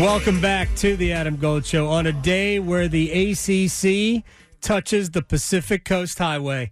Welcome back to the Adam Gold Show on a day where the ACC touches the Pacific Coast Highway.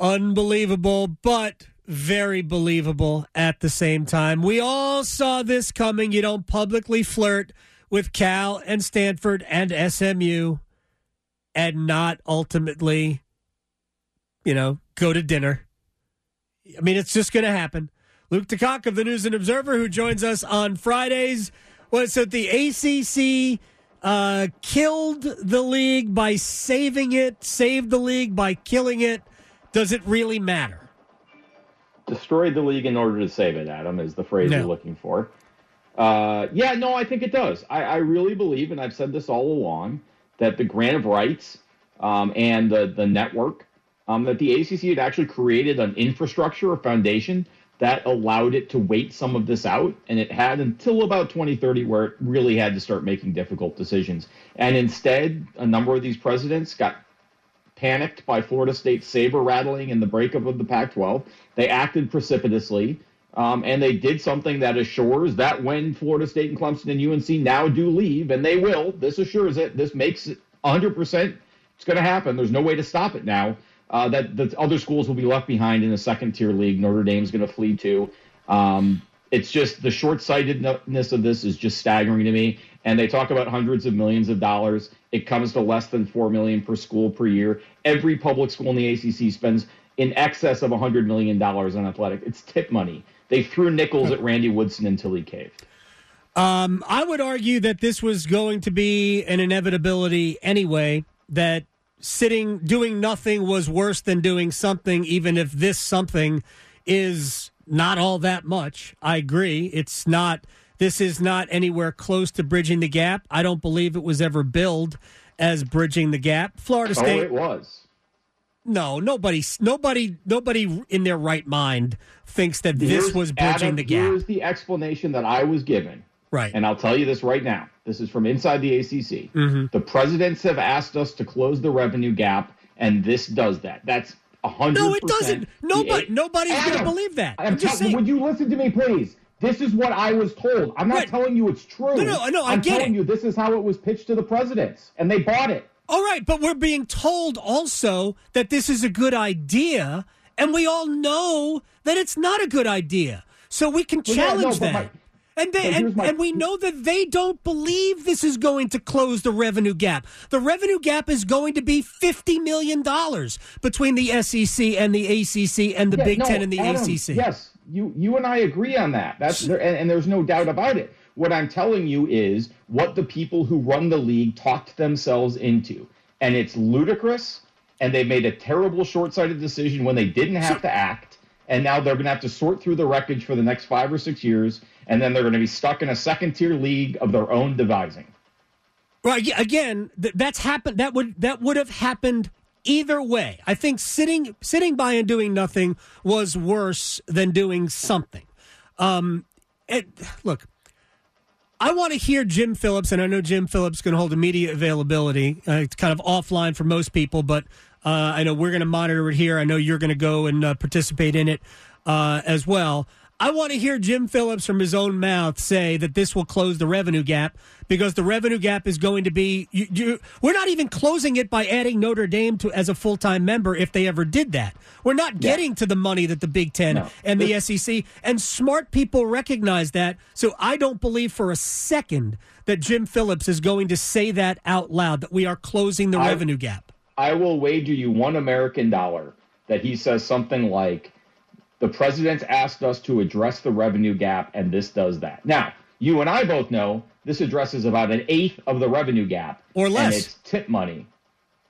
Unbelievable, but very believable at the same time. We all saw this coming. You don't publicly flirt with Cal and Stanford and SMU and not ultimately, you know, go to dinner. I mean, it's just going to happen. Luke DeCock of the News and Observer, who joins us on Fridays was so the ACC uh, killed the league by saving it, saved the league by killing it. Does it really matter? Destroyed the league in order to save it, Adam, is the phrase no. you're looking for. Uh, yeah, no, I think it does. I, I, really believe, and I've said this all along, that the grant of rights um, and the, the network, um, that the ACC had actually created an infrastructure, a foundation that allowed it to wait some of this out. And it had until about 2030 where it really had to start making difficult decisions. And instead, a number of these presidents got panicked by Florida State saber rattling in the breakup of the Pac 12. They acted precipitously. Um, and they did something that assures that when Florida State and Clemson and UNC now do leave, and they will, this assures it, this makes it 100%, it's going to happen. There's no way to stop it now uh, that the other schools will be left behind in the second tier league. Notre Dame's going to flee too. Um, it's just the short sightedness of this is just staggering to me. And they talk about hundreds of millions of dollars. It comes to less than four million per school per year. Every public school in the ACC spends in excess of hundred million dollars on athletic. It's tip money. They threw nickels at Randy Woodson until he caved. Um, I would argue that this was going to be an inevitability anyway. That sitting doing nothing was worse than doing something even if this something is not all that much. I agree. It's not this is not anywhere close to bridging the gap. I don't believe it was ever billed as bridging the gap. Florida oh, state oh, it was. No nobody nobody nobody in their right mind thinks that this here's, was bridging Adam, the gap. here's the explanation that i was given Right. And I'll tell you this right now. This is from inside the ACC. Mm-hmm. The presidents have asked us to close the revenue gap, and this does that. That's hundred. No, it doesn't. Nobody, nobody's going to believe that. I'm, I'm just saying. Would you listen to me, please? This is what I was told. I'm not right. telling you it's true. No, no, no. I am telling it. you this is how it was pitched to the presidents, and they bought it. All right, but we're being told also that this is a good idea, and we all know that it's not a good idea. So we can challenge well, yeah, no, that. And, they, and, my... and we know that they don't believe this is going to close the revenue gap. The revenue gap is going to be $50 million between the SEC and the ACC and the yeah, Big no, Ten and the Adam, ACC. Yes, you, you and I agree on that. That's and, and there's no doubt about it. What I'm telling you is what the people who run the league talked themselves into. And it's ludicrous, and they made a terrible short sighted decision when they didn't have so, to act. And now they're going to have to sort through the wreckage for the next five or six years and then they're going to be stuck in a second tier league of their own devising. Right. Again, that's happened. That would that would have happened either way. I think sitting sitting by and doing nothing was worse than doing something. Um, it, look, I want to hear Jim Phillips, and I know Jim Phillips can hold immediate availability. Uh, it's kind of offline for most people, but uh, I know we're going to monitor it here. I know you're going to go and uh, participate in it uh, as well. I want to hear Jim Phillips from his own mouth say that this will close the revenue gap because the revenue gap is going to be. You, you, we're not even closing it by adding Notre Dame to as a full time member if they ever did that. We're not getting yeah. to the money that the Big Ten no. and the SEC and smart people recognize that. So I don't believe for a second that Jim Phillips is going to say that out loud that we are closing the I, revenue gap. I will wager you one American dollar that he says something like the president's asked us to address the revenue gap, and this does that. Now, you and I both know this addresses about an eighth of the revenue gap, or less. And it's tip money.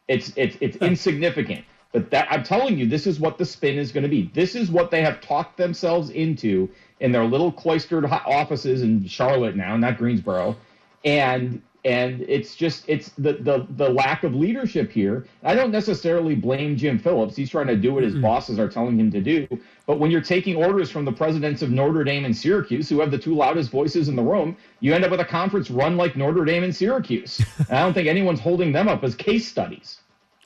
It's it's it's insignificant. But that I'm telling you, this is what the spin is going to be. This is what they have talked themselves into in their little cloistered offices in Charlotte now, not Greensboro, and and it's just it's the the the lack of leadership here. I don't necessarily blame Jim Phillips. He's trying to do what his mm-hmm. bosses are telling him to do. But when you're taking orders from the presidents of Notre Dame and Syracuse, who have the two loudest voices in the room, you end up with a conference run like Notre Dame and Syracuse. and I don't think anyone's holding them up as case studies.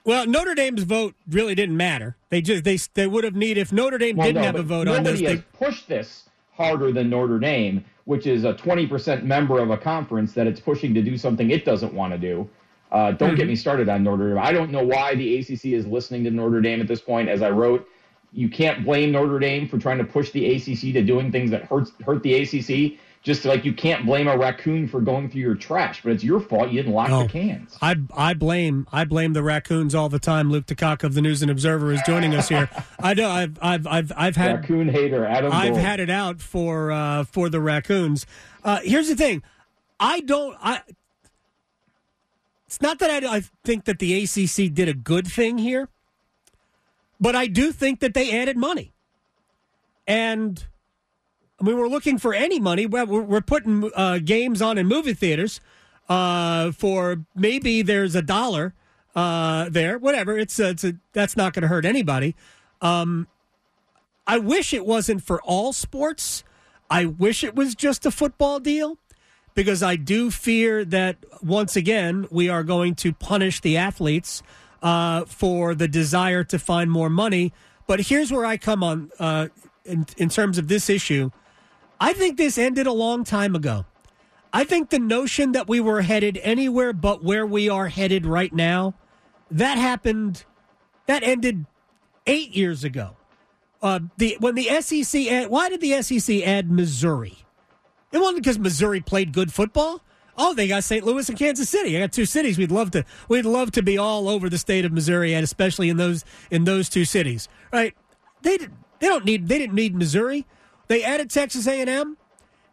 Well, Notre Dame's vote really didn't matter. They just they they would have needed if Notre Dame well, didn't no, have a vote on this. Has pushed this harder than Notre Dame which is a 20% member of a conference that it's pushing to do something it doesn't want to do. Uh, don't mm-hmm. get me started on Notre Dame. I don't know why the ACC is listening to Notre Dame at this point. As I wrote, you can't blame Notre Dame for trying to push the ACC to doing things that hurt hurt the ACC. Just like you can't blame a raccoon for going through your trash, but it's your fault you didn't lock the cans. I I blame I blame the raccoons all the time. Luke DeCock of the News and Observer is joining us here. I know I've I've I've, I've had raccoon hater Adam. I've Gold. had it out for uh, for the raccoons. Uh, here's the thing, I don't I. It's not that I, I think that the ACC did a good thing here, but I do think that they added money, and I mean, we're looking for any money. We're, we're putting uh, games on in movie theaters uh, for maybe there's a dollar uh, there. Whatever. It's, a, it's a, that's not going to hurt anybody. Um, I wish it wasn't for all sports. I wish it was just a football deal because I do fear that once again we are going to punish the athletes uh, for the desire to find more money. But here's where I come on uh, in, in terms of this issue. I think this ended a long time ago. I think the notion that we were headed anywhere but where we are headed right now, that happened, that ended eight years ago. Uh, the when the SEC, why did the SEC add Missouri? It wasn't because Missouri played good football. Oh, they got St. Louis and Kansas City. I got two cities. We'd love to. We'd love to be all over the state of Missouri, and especially in those in those two cities, right? They they don't need. They didn't need Missouri. They added Texas A&M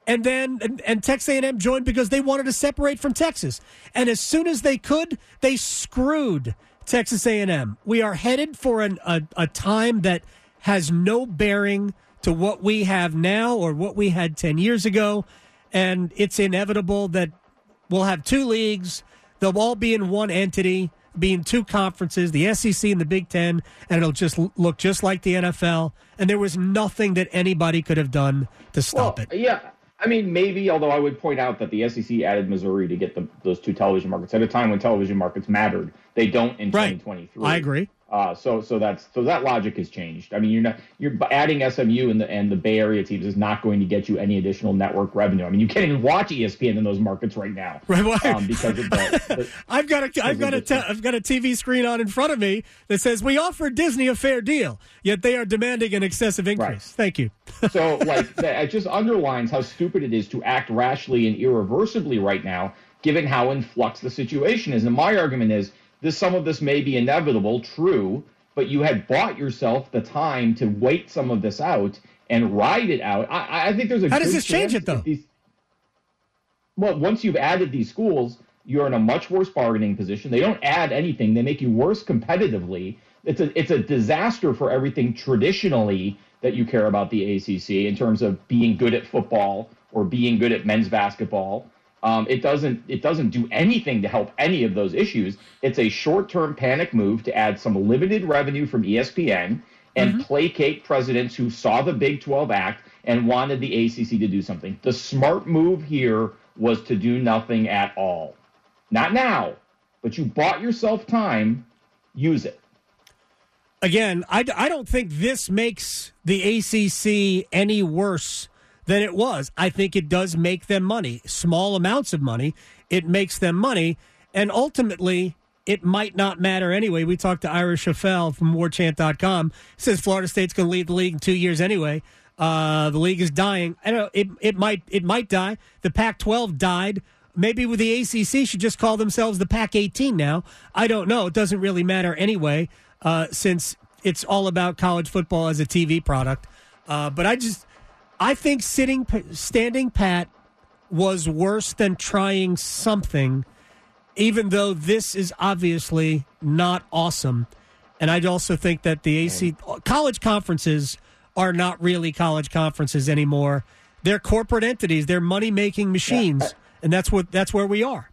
and then and, and, Texas A&M joined because they wanted to separate from Texas. And as soon as they could, they screwed Texas A&M. We are headed for an, a, a time that has no bearing to what we have now or what we had 10 years ago. And it's inevitable that we'll have two leagues. They'll all be in one entity being two conferences, the SEC and the Big Ten, and it'll just look just like the NFL. And there was nothing that anybody could have done to stop well, it. Yeah. I mean, maybe, although I would point out that the SEC added Missouri to get the, those two television markets at a time when television markets mattered. They don't in right. 2023. I agree. Uh, so so that's so that logic has changed. I mean, you're not you're adding SMU and the and the Bay Area teams is not going to get you any additional network revenue. I mean, you can't even watch ESPN in those markets right now, right? Well, um, because of the, the I've got a I've got a te- I've got a TV screen on in front of me that says we offer Disney a fair deal, yet they are demanding an excessive increase. Right. Thank you. so like that, it just underlines how stupid it is to act rashly and irreversibly right now, given how in flux the situation is. And my argument is this some of this may be inevitable, true, but you had bought yourself the time to wait some of this out and ride it out. I, I think there's a how does this change it though? These, well, once you've added these schools, you're in a much worse bargaining position. They don't add anything; they make you worse competitively. It's a it's a disaster for everything traditionally that you care about the ACC in terms of being good at football or being good at men's basketball. Um, it doesn't it doesn't do anything to help any of those issues. It's a short term panic move to add some limited revenue from ESPN and mm-hmm. placate presidents who saw the Big 12 Act and wanted the ACC to do something. The smart move here was to do nothing at all. Not now, but you bought yourself time. Use it. Again, I, I don't think this makes the ACC any worse than it was. I think it does make them money, small amounts of money. It makes them money. And ultimately, it might not matter anyway. We talked to Ira Schoffel from warchant.com. Says Florida State's going to lead the league in two years anyway. Uh, the league is dying. I don't know. It, it might it might die. The Pac-12 died. Maybe with the ACC should just call themselves the Pac-18 now. I don't know. It doesn't really matter anyway, uh, since it's all about college football as a TV product. Uh, but I just I think sitting, standing pat was worse than trying something, even though this is obviously not awesome. And I also think that the AC college conferences are not really college conferences anymore. They're corporate entities. They're money making machines, yeah. and that's what that's where we are.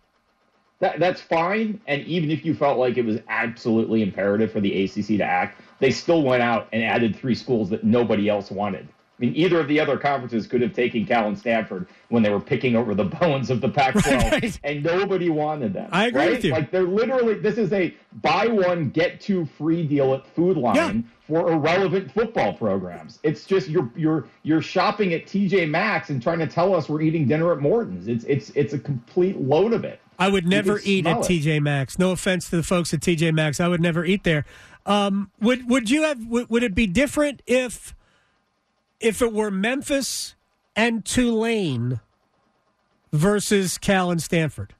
That that's fine. And even if you felt like it was absolutely imperative for the ACC to act, they still went out and added three schools that nobody else wanted. I mean, either of the other conferences could have taken Cal and Stanford when they were picking over the bones of the Pac-12, right. and nobody wanted them. I agree right? with you. Like they're literally this is a buy one get two free deal at Food Lion yeah. for irrelevant football programs. It's just you're you're you're shopping at TJ Maxx and trying to tell us we're eating dinner at Morton's. It's it's it's a complete load of it. I would never eat at it. TJ Maxx. No offense to the folks at TJ Maxx, I would never eat there. Um, would would you have? Would, would it be different if if it were Memphis and Tulane versus Cal and Stanford?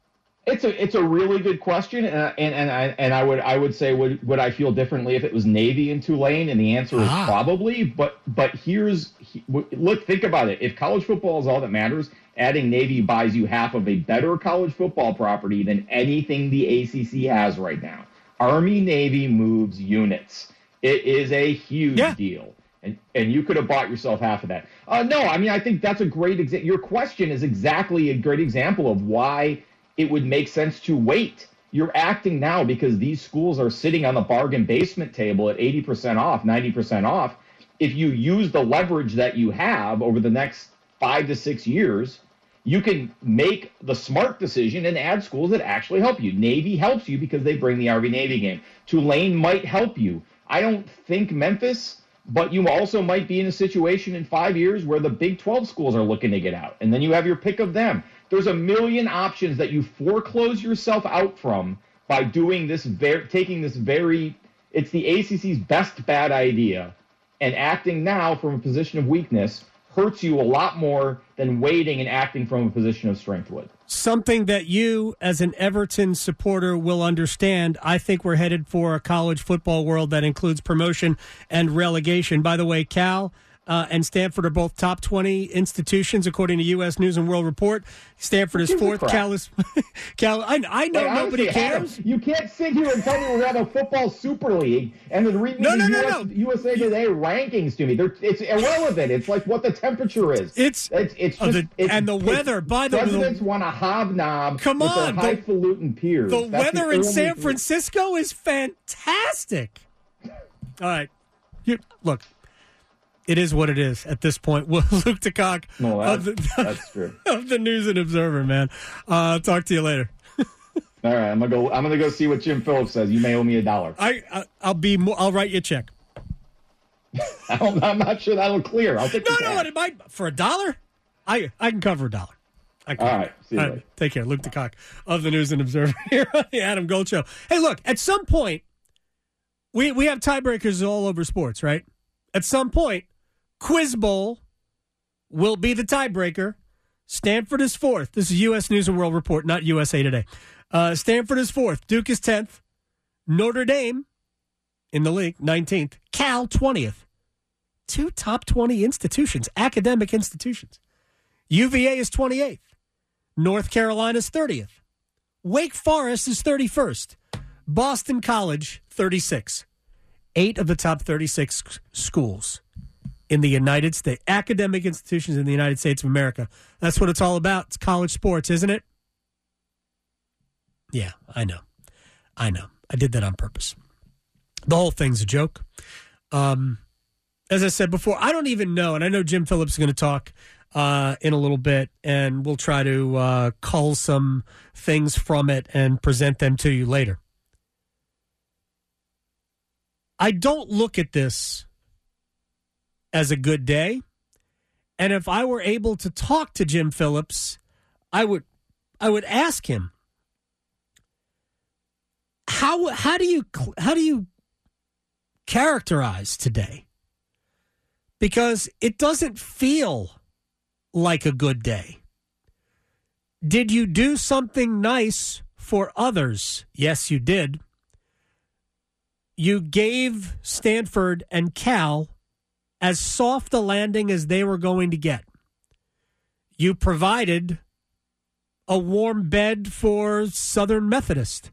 It's a it's a really good question, and and and I and I would I would say would would I feel differently if it was Navy and Tulane? And the answer is ah. probably. But but here's look think about it. If college football is all that matters, adding Navy buys you half of a better college football property than anything the ACC has right now. Army Navy moves units. It is a huge yeah. deal. And, and you could have bought yourself half of that. Uh, no, I mean, I think that's a great example. Your question is exactly a great example of why it would make sense to wait. You're acting now because these schools are sitting on the bargain basement table at 80% off, 90% off. If you use the leverage that you have over the next five to six years, you can make the smart decision and add schools that actually help you. Navy helps you because they bring the Army Navy game. Tulane might help you. I don't think Memphis, but you also might be in a situation in five years where the Big 12 schools are looking to get out, and then you have your pick of them. There's a million options that you foreclose yourself out from by doing this, very, taking this very, it's the ACC's best bad idea, and acting now from a position of weakness hurts you a lot more than waiting and acting from a position of strength would. Something that you, as an Everton supporter, will understand. I think we're headed for a college football world that includes promotion and relegation. By the way, Cal uh, and Stanford are both top 20 institutions, according to U.S. News and World Report. Stanford is fourth. Cal is. Cal, I, I know nobody cares. Adam, you can't sit here and tell me we're going to have a football super league and then read no, the no, US, no. USA Today rankings to me. They're, it's irrelevant. It's like what the temperature is. It's it's, it's just, the, it's, and the weather. By the way, presidents want to hobnob. Come on, the, highfalutin peers. The That's weather the in San Francisco thing. is fantastic. All right, you, look it is what it is at this point. Well, Luke DeCock no, of, the, of the News and Observer, man. Uh, talk to you later. All right, I'm gonna go. I'm gonna go see what Jim Phillips says. You may owe me a dollar. I, I will be. I'll write you a check. I am not sure that'll clear. I'll take. No, no, it might for a dollar. I I can cover a dollar. All right. See you All right, Take care. Luke DeCock of the News and Observer here on the Adam Gold Show. Hey, look. At some point, we we have tiebreakers all over sports, right? At some point, Quiz Bowl will be the tiebreaker. Stanford is fourth. This is U.S. News and World Report, not USA Today. Uh, Stanford is fourth. Duke is 10th. Notre Dame in the league, 19th. Cal, 20th. Two top 20 institutions, academic institutions. UVA is 28th. North Carolina is 30th. Wake Forest is 31st. Boston College, 36. Eight of the top 36 schools in the United States, academic institutions in the United States of America. That's what it's all about. It's college sports, isn't it? Yeah, I know. I know. I did that on purpose. The whole thing's a joke. Um, as I said before, I don't even know, and I know Jim Phillips is going to talk uh, in a little bit, and we'll try to uh, cull some things from it and present them to you later. I don't look at this as a good day. And if I were able to talk to Jim Phillips, I would I would ask him how how do you how do you characterize today? Because it doesn't feel like a good day. Did you do something nice for others? Yes, you did. You gave Stanford and Cal as soft a landing as they were going to get. You provided a warm bed for Southern Methodist.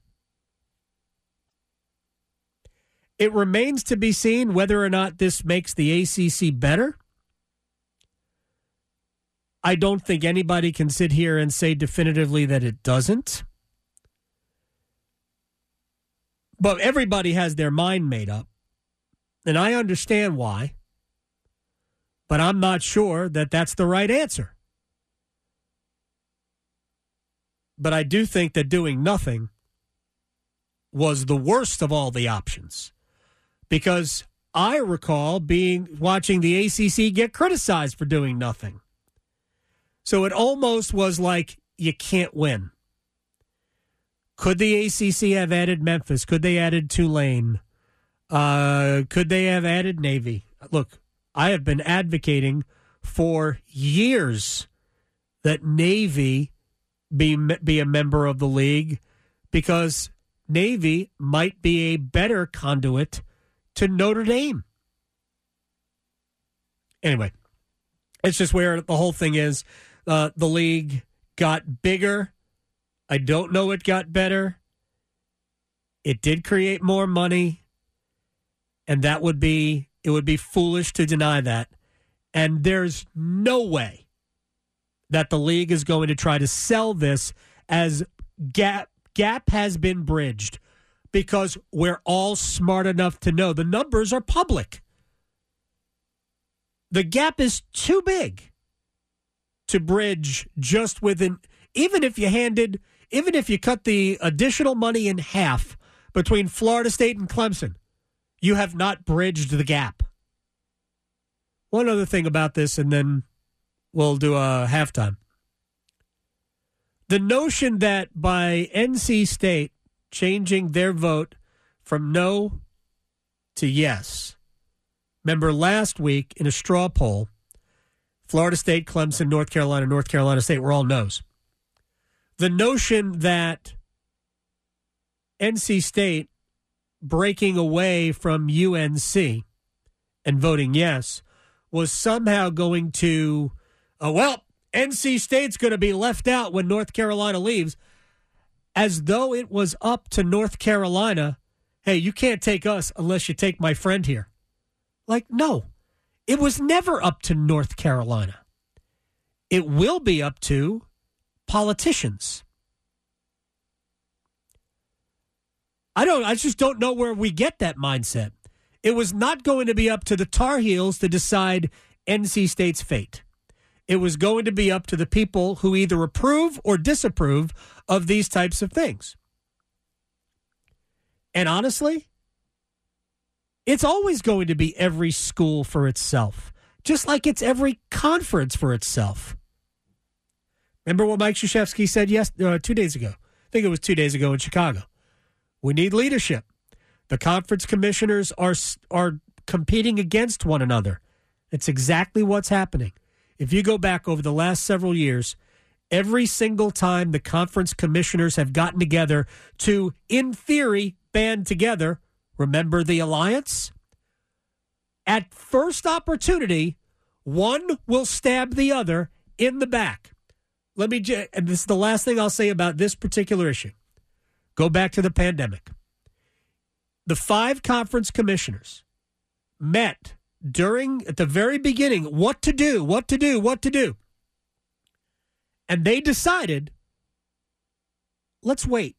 It remains to be seen whether or not this makes the ACC better. I don't think anybody can sit here and say definitively that it doesn't. But everybody has their mind made up. And I understand why but I'm not sure that that's the right answer. But I do think that doing nothing was the worst of all the options because I recall being watching the ACC get criticized for doing nothing. So it almost was like you can't win. Could the ACC have added Memphis? Could they added Tulane? Uh, could they have added Navy? Look, I have been advocating for years that Navy be be a member of the league because Navy might be a better conduit to Notre Dame. Anyway, it's just where the whole thing is. Uh, the league got bigger. I don't know it got better. It did create more money, and that would be it would be foolish to deny that. And there's no way that the league is going to try to sell this as gap gap has been bridged because we're all smart enough to know the numbers are public. The gap is too big to bridge just within even if you handed even if you cut the additional money in half between Florida State and Clemson, you have not bridged the gap. One other thing about this, and then we'll do a halftime. The notion that by NC State changing their vote from no to yes. Remember last week in a straw poll, Florida State, Clemson, North Carolina, North Carolina State were all no's. The notion that NC State breaking away from UNC and voting yes was somehow going to, uh, well, NC State's going to be left out when North Carolina leaves, as though it was up to North Carolina. Hey, you can't take us unless you take my friend here. Like, no, it was never up to North Carolina. It will be up to politicians. I don't, I just don't know where we get that mindset. It was not going to be up to the Tar Heels to decide NC State's fate. It was going to be up to the people who either approve or disapprove of these types of things. And honestly, it's always going to be every school for itself, just like it's every conference for itself. Remember what Mike Krzyzewski said yes, uh, two days ago? I think it was two days ago in Chicago. We need leadership. The conference commissioners are are competing against one another. It's exactly what's happening. If you go back over the last several years, every single time the conference commissioners have gotten together to, in theory, band together, remember the alliance? At first opportunity, one will stab the other in the back. Let me, and this is the last thing I'll say about this particular issue. Go back to the pandemic the five conference commissioners met during at the very beginning what to do, what to do, what to do. And they decided let's wait.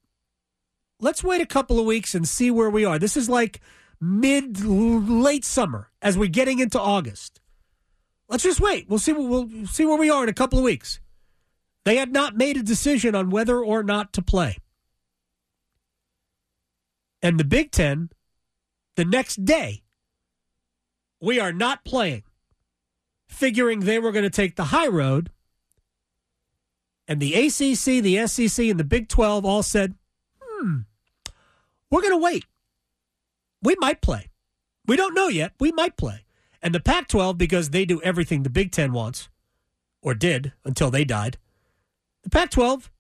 Let's wait a couple of weeks and see where we are. This is like mid late summer as we're getting into August. Let's just wait. We'll see we'll see where we are in a couple of weeks. They had not made a decision on whether or not to play. And the Big Ten, the next day, we are not playing, figuring they were going to take the high road. And the ACC, the SEC, and the Big 12 all said, hmm, we're going to wait. We might play. We don't know yet. We might play. And the Pac 12, because they do everything the Big Ten wants, or did until they died, the Pac 12,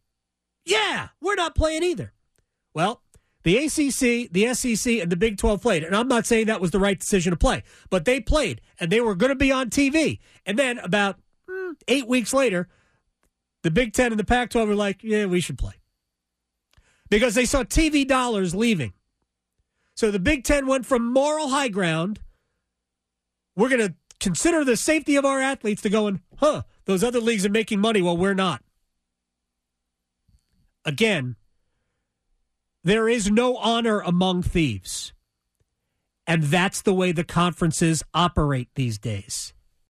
yeah, we're not playing either. Well, the ACC, the SEC, and the Big 12 played. And I'm not saying that was the right decision to play, but they played and they were going to be on TV. And then about mm, eight weeks later, the Big 10 and the Pac 12 were like, yeah, we should play. Because they saw TV dollars leaving. So the Big 10 went from moral high ground. We're going to consider the safety of our athletes to going, huh, those other leagues are making money while we're not. Again, there is no honor among thieves. And that's the way the conferences operate these days.